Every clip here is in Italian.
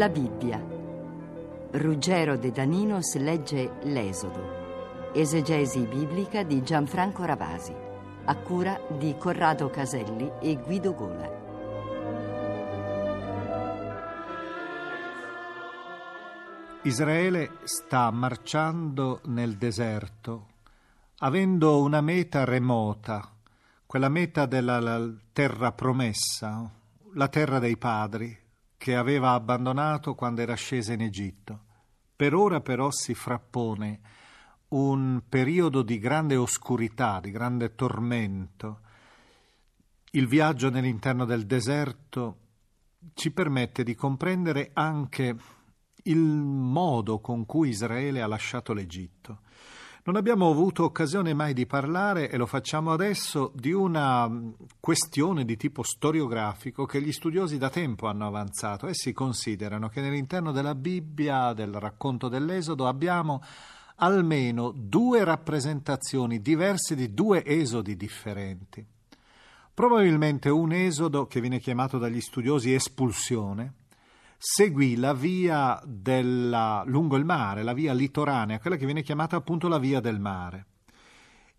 La Bibbia. Ruggero De Daninos legge L'Esodo. Esegesi biblica di Gianfranco Ravasi. A cura di Corrado Caselli e Guido Gola. Israele sta marciando nel deserto, avendo una meta remota, quella meta della terra promessa, la terra dei padri, che aveva abbandonato quando era scesa in Egitto. Per ora però si frappone un periodo di grande oscurità, di grande tormento. Il viaggio nell'interno del deserto ci permette di comprendere anche il modo con cui Israele ha lasciato l'Egitto. Non abbiamo avuto occasione mai di parlare, e lo facciamo adesso, di una mm, questione di tipo storiografico che gli studiosi da tempo hanno avanzato. Essi considerano che nell'interno della Bibbia, del racconto dell'Esodo, abbiamo almeno due rappresentazioni diverse di due esodi differenti. Probabilmente un esodo che viene chiamato dagli studiosi espulsione, seguì la via della, lungo il mare, la via litoranea, quella che viene chiamata appunto la via del mare.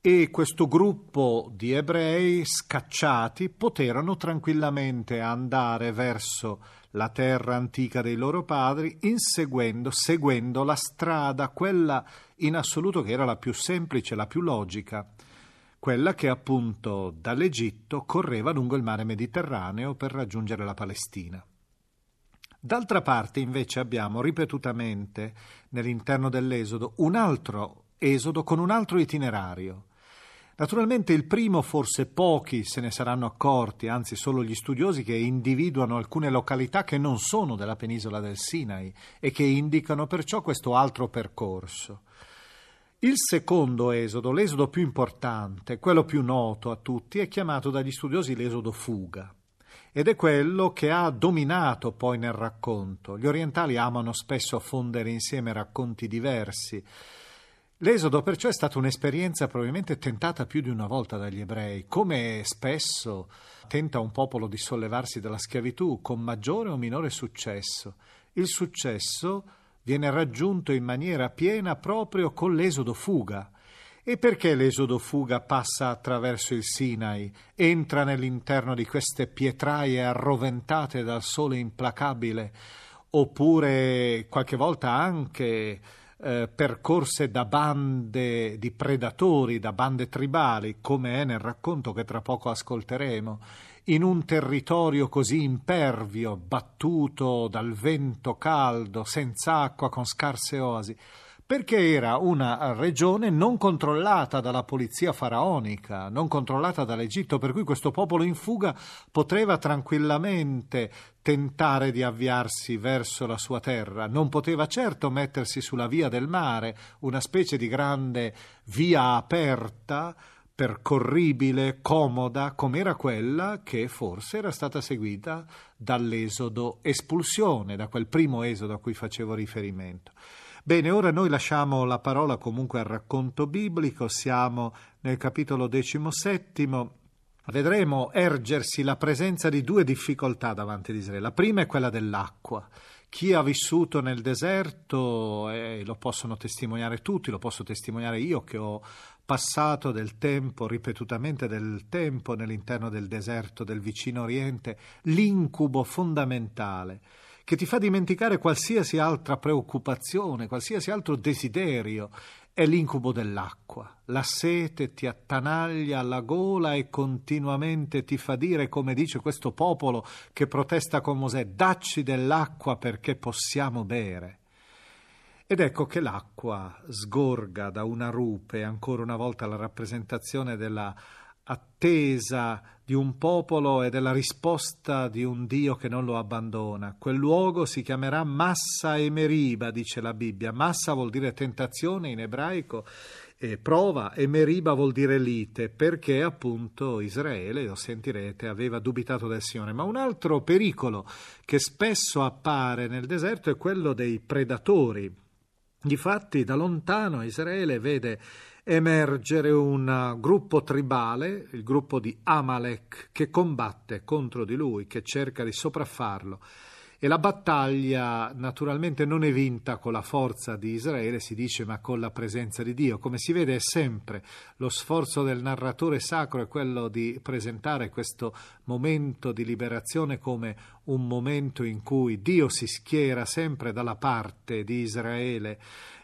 E questo gruppo di ebrei scacciati poterono tranquillamente andare verso la terra antica dei loro padri, inseguendo, seguendo la strada, quella in assoluto che era la più semplice, la più logica, quella che appunto dall'Egitto correva lungo il mare Mediterraneo per raggiungere la Palestina. D'altra parte, invece, abbiamo ripetutamente nell'interno dell'Esodo un altro Esodo con un altro itinerario. Naturalmente il primo forse pochi se ne saranno accorti, anzi solo gli studiosi che individuano alcune località che non sono della penisola del Sinai e che indicano perciò questo altro percorso. Il secondo esodo, l'esodo più importante, quello più noto a tutti, è chiamato dagli studiosi l'esodo fuga ed è quello che ha dominato poi nel racconto. Gli orientali amano spesso fondere insieme racconti diversi. L'esodo perciò è stata un'esperienza probabilmente tentata più di una volta dagli ebrei, come spesso tenta un popolo di sollevarsi dalla schiavitù con maggiore o minore successo. Il successo viene raggiunto in maniera piena proprio con l'esodo fuga, e perché l'esodo fuga passa attraverso il Sinai, entra nell'interno di queste pietraie arroventate dal sole implacabile, oppure qualche volta anche eh, percorse da bande di predatori, da bande tribali, come è nel racconto che tra poco ascolteremo, in un territorio così impervio, battuto dal vento caldo, senza acqua, con scarse oasi perché era una regione non controllata dalla polizia faraonica, non controllata dall'Egitto, per cui questo popolo in fuga poteva tranquillamente tentare di avviarsi verso la sua terra. Non poteva certo mettersi sulla via del mare, una specie di grande via aperta, percorribile, comoda, come era quella che forse era stata seguita dall'esodo espulsione, da quel primo esodo a cui facevo riferimento. Bene, ora noi lasciamo la parola comunque al racconto biblico, siamo nel capitolo diciassettimo. Vedremo ergersi la presenza di due difficoltà davanti ad Israele. La prima è quella dell'acqua. Chi ha vissuto nel deserto, eh, lo possono testimoniare tutti, lo posso testimoniare io che ho passato del tempo, ripetutamente del tempo nell'interno del deserto del vicino Oriente, l'incubo fondamentale che ti fa dimenticare qualsiasi altra preoccupazione, qualsiasi altro desiderio. È l'incubo dell'acqua. La sete ti attanaglia alla gola e continuamente ti fa dire, come dice questo popolo che protesta con Mosè, dacci dell'acqua perché possiamo bere. Ed ecco che l'acqua sgorga da una rupe, ancora una volta la rappresentazione della attesa di un popolo e della risposta di un Dio che non lo abbandona. Quel luogo si chiamerà Massa e Meriba, dice la Bibbia. Massa vuol dire tentazione in ebraico, e prova, e Meriba vuol dire lite, perché appunto Israele, lo sentirete, aveva dubitato del Signore. Ma un altro pericolo che spesso appare nel deserto è quello dei predatori. Difatti, da lontano Israele vede emergere un gruppo tribale, il gruppo di Amalek, che combatte contro di lui, che cerca di sopraffarlo. E la battaglia naturalmente non è vinta con la forza di Israele, si dice, ma con la presenza di Dio. Come si vede è sempre lo sforzo del narratore sacro è quello di presentare questo momento di liberazione come un momento in cui Dio si schiera sempre dalla parte di Israele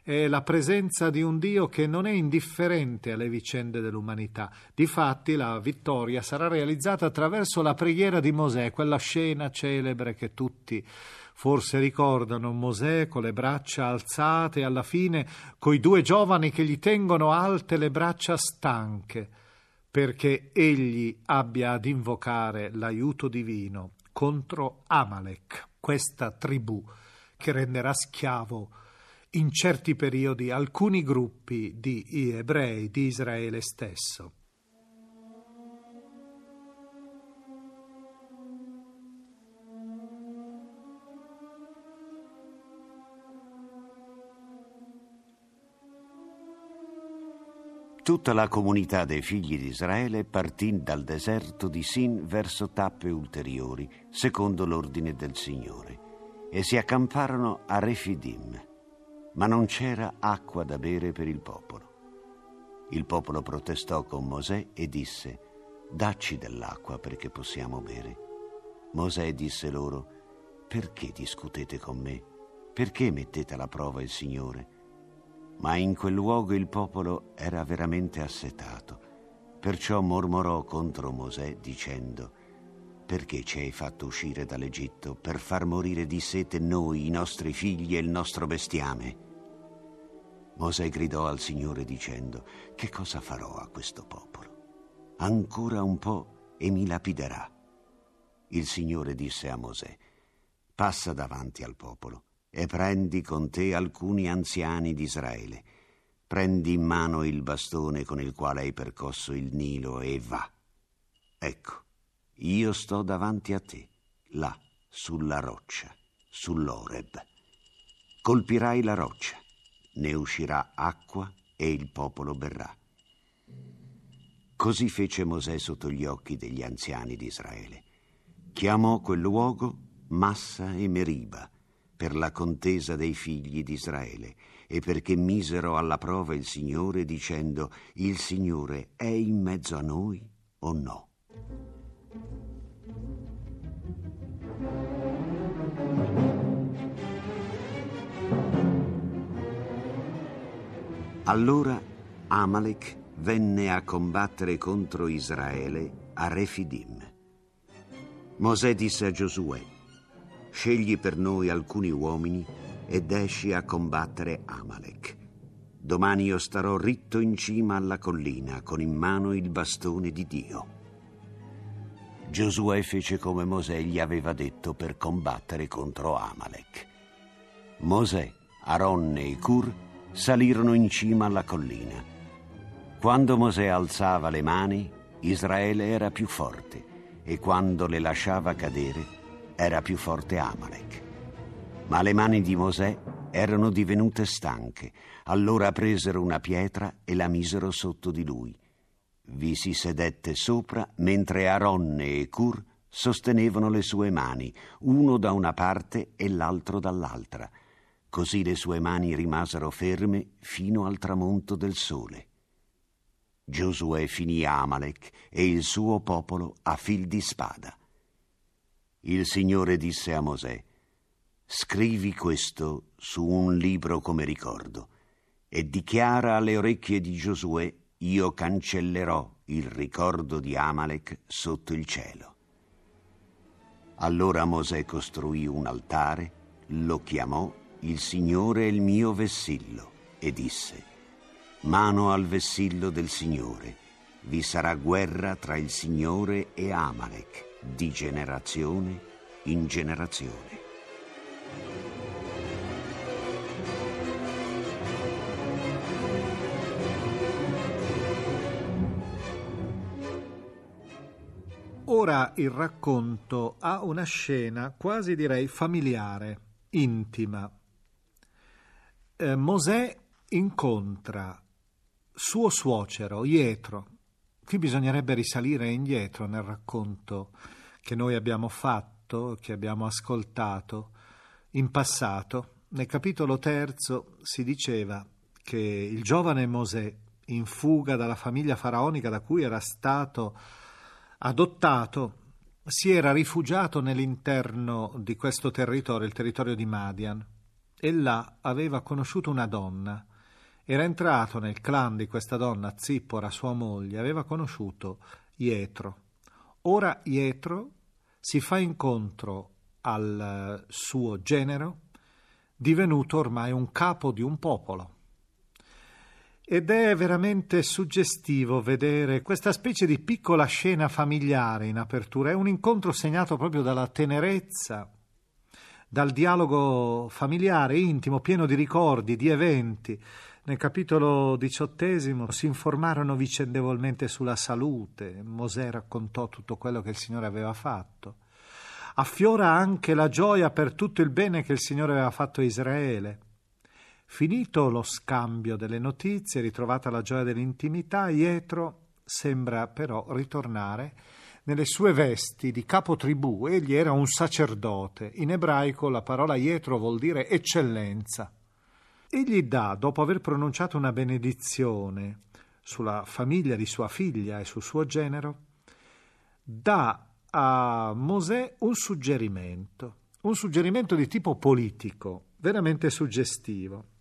è la presenza di un Dio che non è indifferente alle vicende dell'umanità. Difatti la vittoria sarà realizzata attraverso la preghiera di Mosè, quella scena celebre che tutti forse ricordano Mosè con le braccia alzate alla fine coi due giovani che gli tengono alte le braccia stanche, perché egli abbia ad invocare l'aiuto divino contro Amalek, questa tribù che renderà schiavo in certi periodi alcuni gruppi di ebrei di Israele stesso. Tutta la comunità dei figli di Israele partì dal deserto di Sin verso tappe ulteriori, secondo l'ordine del Signore, e si accamparono a Refidim ma non c'era acqua da bere per il popolo. Il popolo protestò con Mosè e disse, dacci dell'acqua perché possiamo bere. Mosè disse loro, perché discutete con me? Perché mettete alla prova il Signore? Ma in quel luogo il popolo era veramente assetato. Perciò mormorò contro Mosè dicendo, perché ci hai fatto uscire dall'Egitto per far morire di sete noi, i nostri figli e il nostro bestiame? Mosè gridò al Signore dicendo, che cosa farò a questo popolo? Ancora un po' e mi lapiderà. Il Signore disse a Mosè, passa davanti al popolo e prendi con te alcuni anziani di Israele. Prendi in mano il bastone con il quale hai percosso il Nilo e va. Ecco, io sto davanti a te, là, sulla roccia, sull'Oreb. Colpirai la roccia ne uscirà acqua e il popolo berrà. Così fece Mosè sotto gli occhi degli anziani di Israele. Chiamò quel luogo Massa e Meriba per la contesa dei figli di Israele e perché misero alla prova il Signore dicendo il Signore è in mezzo a noi o no. Allora Amalek venne a combattere contro Israele a Refidim. Mosè disse a Giosuè, scegli per noi alcuni uomini ed esci a combattere Amalek. Domani io starò ritto in cima alla collina con in mano il bastone di Dio. Giosuè fece come Mosè gli aveva detto per combattere contro Amalek. Mosè, Aronne e Cur salirono in cima alla collina. Quando Mosè alzava le mani, Israele era più forte e quando le lasciava cadere, era più forte Amalek. Ma le mani di Mosè erano divenute stanche, allora presero una pietra e la misero sotto di lui. Vi si sedette sopra mentre Aronne e Cur sostenevano le sue mani, uno da una parte e l'altro dall'altra. Così le sue mani rimasero ferme fino al tramonto del sole. Giosuè finì Amalek e il suo popolo a fil di spada. Il Signore disse a Mosè, Scrivi questo su un libro come ricordo e dichiara alle orecchie di Giosuè, io cancellerò il ricordo di Amalek sotto il cielo. Allora Mosè costruì un altare, lo chiamò Il Signore è il mio vessillo e disse, Mano al vessillo del Signore, vi sarà guerra tra il Signore e Amalek, di generazione in generazione. Ora il racconto ha una scena quasi direi familiare, intima. Eh, Mosè incontra suo suocero, Ietro. Qui bisognerebbe risalire indietro nel racconto che noi abbiamo fatto, che abbiamo ascoltato in passato. Nel capitolo terzo si diceva che il giovane Mosè, in fuga dalla famiglia faraonica da cui era stato adottato, si era rifugiato nell'interno di questo territorio, il territorio di Madian, e là aveva conosciuto una donna. Era entrato nel clan di questa donna, Zippora, sua moglie, aveva conosciuto Ietro. Ora Ietro si fa incontro al suo genero, divenuto ormai un capo di un popolo. Ed è veramente suggestivo vedere questa specie di piccola scena familiare in apertura. È un incontro segnato proprio dalla tenerezza, dal dialogo familiare, intimo, pieno di ricordi, di eventi. Nel capitolo diciottesimo si informarono vicendevolmente sulla salute. Mosè raccontò tutto quello che il Signore aveva fatto. Affiora anche la gioia per tutto il bene che il Signore aveva fatto a Israele. Finito lo scambio delle notizie, ritrovata la gioia dell'intimità, Ietro sembra però ritornare nelle sue vesti di capo tribù. Egli era un sacerdote. In ebraico la parola Ietro vuol dire eccellenza. Egli dà, dopo aver pronunciato una benedizione sulla famiglia di sua figlia e sul suo genero, dà a Mosè un suggerimento, un suggerimento di tipo politico, veramente suggestivo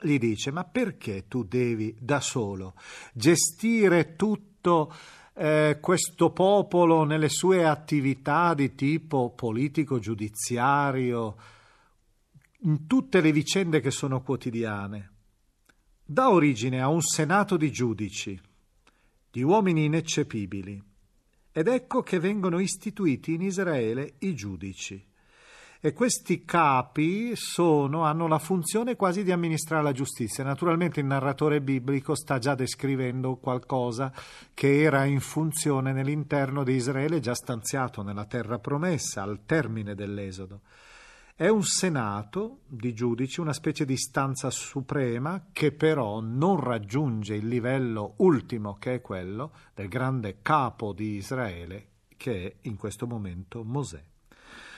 gli dice ma perché tu devi da solo gestire tutto eh, questo popolo nelle sue attività di tipo politico, giudiziario, in tutte le vicende che sono quotidiane. Dà origine a un senato di giudici, di uomini ineccepibili, ed ecco che vengono istituiti in Israele i giudici. E questi capi sono, hanno la funzione quasi di amministrare la giustizia. Naturalmente il narratore biblico sta già descrivendo qualcosa che era in funzione nell'interno di Israele già stanziato nella terra promessa al termine dell'Esodo. È un senato di giudici, una specie di stanza suprema che però non raggiunge il livello ultimo che è quello del grande capo di Israele che è in questo momento Mosè.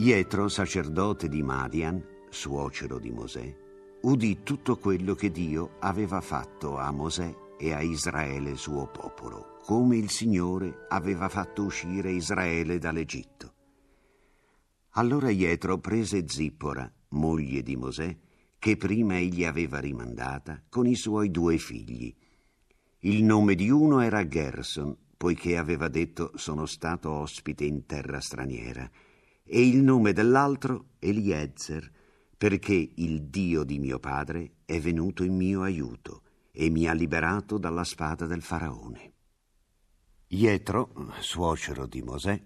Ietro, sacerdote di Madian, suocero di Mosè, udì tutto quello che Dio aveva fatto a Mosè e a Israele suo popolo, come il Signore aveva fatto uscire Israele dall'Egitto. Allora Ietro prese Zippora, moglie di Mosè, che prima egli aveva rimandata, con i suoi due figli. Il nome di uno era Gerson, poiché aveva detto sono stato ospite in terra straniera, e il nome dell'altro Eliezer, perché il Dio di mio padre è venuto in mio aiuto e mi ha liberato dalla spada del faraone. Ietro, suocero di Mosè,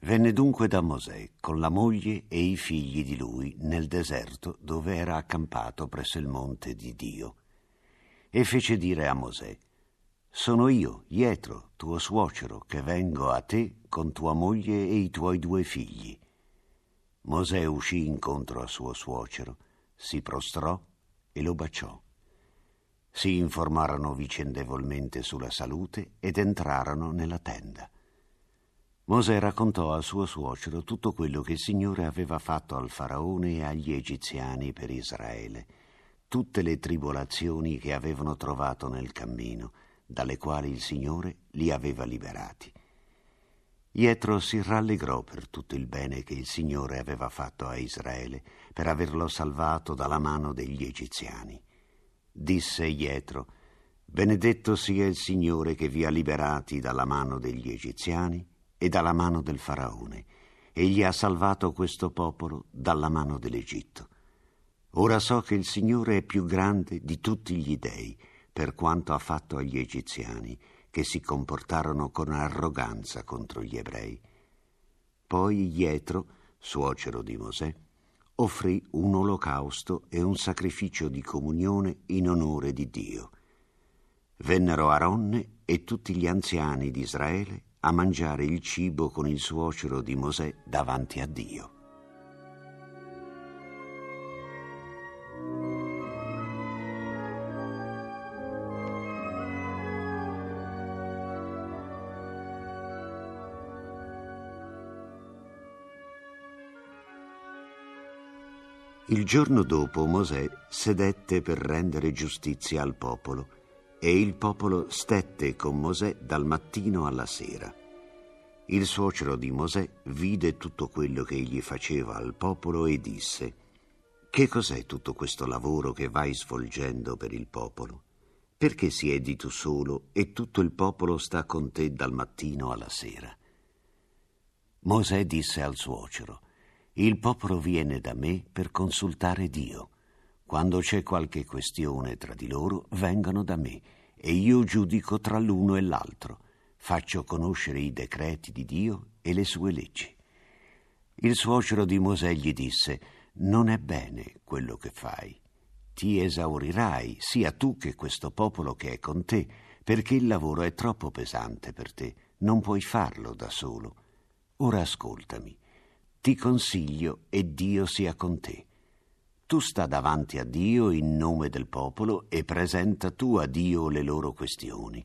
venne dunque da Mosè con la moglie e i figli di lui nel deserto dove era accampato presso il monte di Dio e fece dire a Mosè sono io, Ietro, tuo suocero, che vengo a te con tua moglie e i tuoi due figli. Mosè uscì incontro a suo suocero, si prostrò e lo baciò. Si informarono vicendevolmente sulla salute ed entrarono nella tenda. Mosè raccontò a suo suocero tutto quello che il Signore aveva fatto al faraone e agli egiziani per Israele, tutte le tribolazioni che avevano trovato nel cammino, dalle quali il Signore li aveva liberati. Ietro si rallegrò per tutto il bene che il Signore aveva fatto a Israele, per averlo salvato dalla mano degli egiziani. Disse Ietro, Benedetto sia il Signore che vi ha liberati dalla mano degli egiziani e dalla mano del faraone, e gli ha salvato questo popolo dalla mano dell'Egitto. Ora so che il Signore è più grande di tutti gli dei, per quanto ha fatto agli egiziani, che si comportarono con arroganza contro gli ebrei. Poi Ietro, suocero di Mosè, offrì un olocausto e un sacrificio di comunione in onore di Dio. Vennero Aronne e tutti gli anziani di Israele a mangiare il cibo con il suocero di Mosè davanti a Dio. Il giorno dopo Mosè sedette per rendere giustizia al popolo e il popolo stette con Mosè dal mattino alla sera. Il suocero di Mosè vide tutto quello che egli faceva al popolo e disse Che cos'è tutto questo lavoro che vai svolgendo per il popolo? Perché siedi tu solo e tutto il popolo sta con te dal mattino alla sera? Mosè disse al suocero il popolo viene da me per consultare Dio. Quando c'è qualche questione tra di loro, vengono da me e io giudico tra l'uno e l'altro, faccio conoscere i decreti di Dio e le sue leggi. Il suocero di Mosè gli disse, non è bene quello che fai. Ti esaurirai, sia tu che questo popolo che è con te, perché il lavoro è troppo pesante per te, non puoi farlo da solo. Ora ascoltami ti consiglio e Dio sia con te. Tu sta davanti a Dio in nome del popolo e presenta tu a Dio le loro questioni.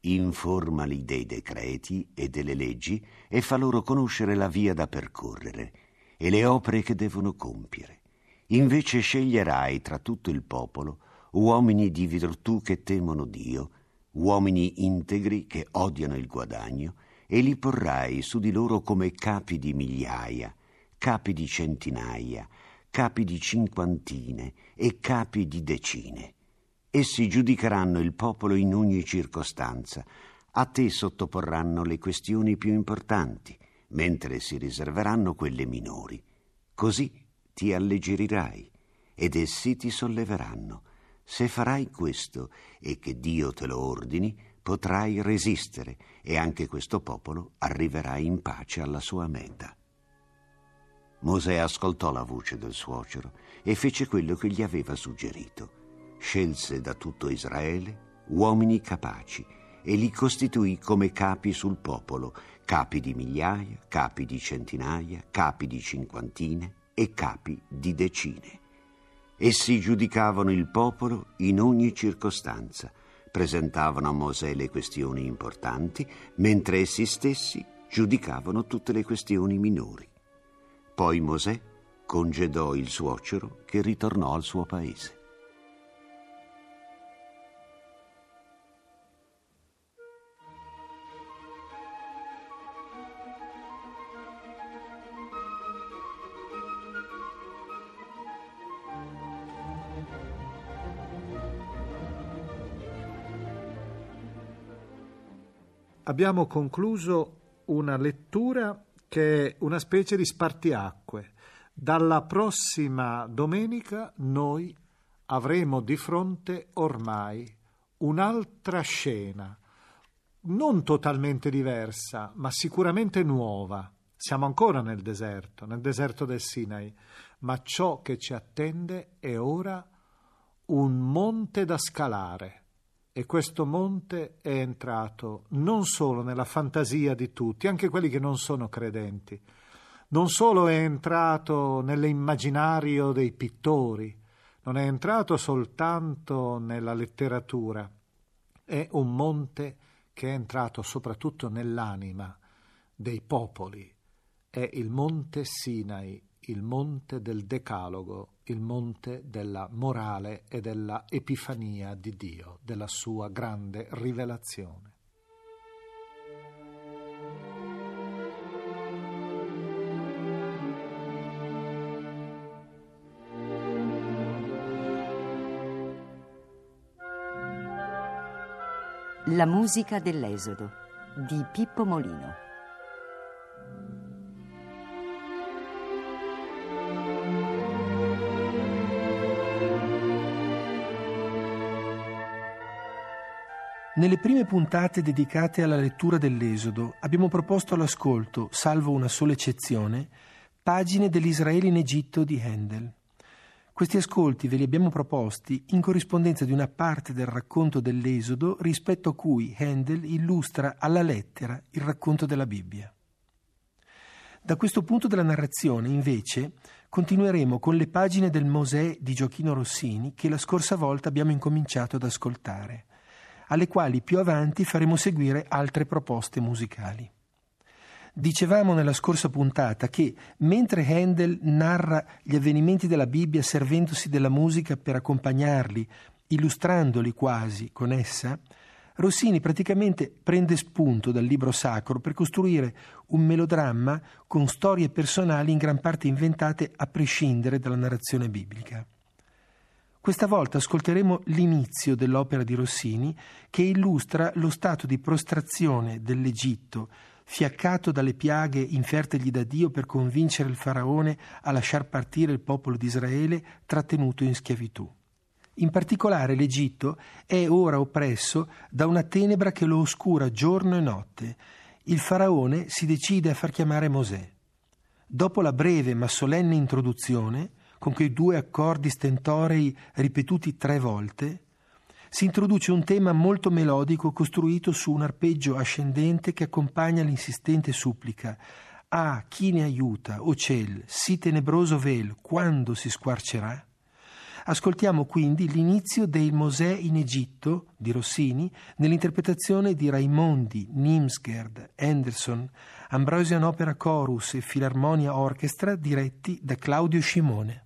Informali dei decreti e delle leggi e fa loro conoscere la via da percorrere e le opere che devono compiere. Invece sceglierai tra tutto il popolo uomini di virtù che temono Dio, uomini integri che odiano il guadagno, e li porrai su di loro come capi di migliaia, capi di centinaia, capi di cinquantine e capi di decine. Essi giudicheranno il popolo in ogni circostanza. A te sottoporranno le questioni più importanti, mentre si riserveranno quelle minori. Così ti alleggerirai ed essi ti solleveranno. Se farai questo e che Dio te lo ordini, potrai resistere e anche questo popolo arriverà in pace alla sua meta. Mosè ascoltò la voce del suocero e fece quello che gli aveva suggerito scelse da tutto Israele uomini capaci e li costituì come capi sul popolo, capi di migliaia, capi di centinaia, capi di cinquantine e capi di decine. Essi giudicavano il popolo in ogni circostanza, presentavano a Mosè le questioni importanti, mentre essi stessi giudicavano tutte le questioni minori. Poi Mosè congedò il suocero che ritornò al suo paese. abbiamo concluso una lettura che è una specie di spartiacque. Dalla prossima domenica noi avremo di fronte ormai un'altra scena, non totalmente diversa, ma sicuramente nuova. Siamo ancora nel deserto, nel deserto del Sinai, ma ciò che ci attende è ora un monte da scalare e questo monte è entrato non solo nella fantasia di tutti, anche quelli che non sono credenti, non solo è entrato nell'immaginario dei pittori, non è entrato soltanto nella letteratura, è un monte che è entrato soprattutto nell'anima dei popoli, è il monte Sinai, il monte del Decalogo, il monte della morale e della epifania di Dio, della sua grande rivelazione. La musica dell'Esodo di Pippo Molino. Nelle prime puntate dedicate alla lettura dell'Esodo abbiamo proposto all'ascolto, salvo una sola eccezione, pagine dell'Israele in Egitto di Handel. Questi ascolti ve li abbiamo proposti in corrispondenza di una parte del racconto dell'Esodo rispetto a cui Handel illustra alla lettera il racconto della Bibbia. Da questo punto della narrazione, invece, continueremo con le pagine del Mosè di Giochino Rossini che la scorsa volta abbiamo incominciato ad ascoltare alle quali più avanti faremo seguire altre proposte musicali. Dicevamo nella scorsa puntata che, mentre Handel narra gli avvenimenti della Bibbia servendosi della musica per accompagnarli, illustrandoli quasi con essa, Rossini praticamente prende spunto dal libro sacro per costruire un melodramma con storie personali in gran parte inventate a prescindere dalla narrazione biblica. Questa volta ascolteremo l'inizio dell'opera di Rossini che illustra lo stato di prostrazione dell'Egitto, fiaccato dalle piaghe infertegli da Dio per convincere il faraone a lasciar partire il popolo di Israele trattenuto in schiavitù. In particolare l'Egitto è ora oppresso da una tenebra che lo oscura giorno e notte. Il faraone si decide a far chiamare Mosè. Dopo la breve ma solenne introduzione, con quei due accordi stentorei ripetuti tre volte, si introduce un tema molto melodico costruito su un arpeggio ascendente che accompagna l'insistente supplica Ah, chi ne aiuta, o ciel, sì tenebroso vel, quando si squarcerà? Ascoltiamo quindi l'inizio dei Mosè in Egitto di Rossini nell'interpretazione di Raimondi, Nimsgerd, Anderson, Ambrosian Opera Chorus e Filarmonia Orchestra diretti da Claudio Scimone.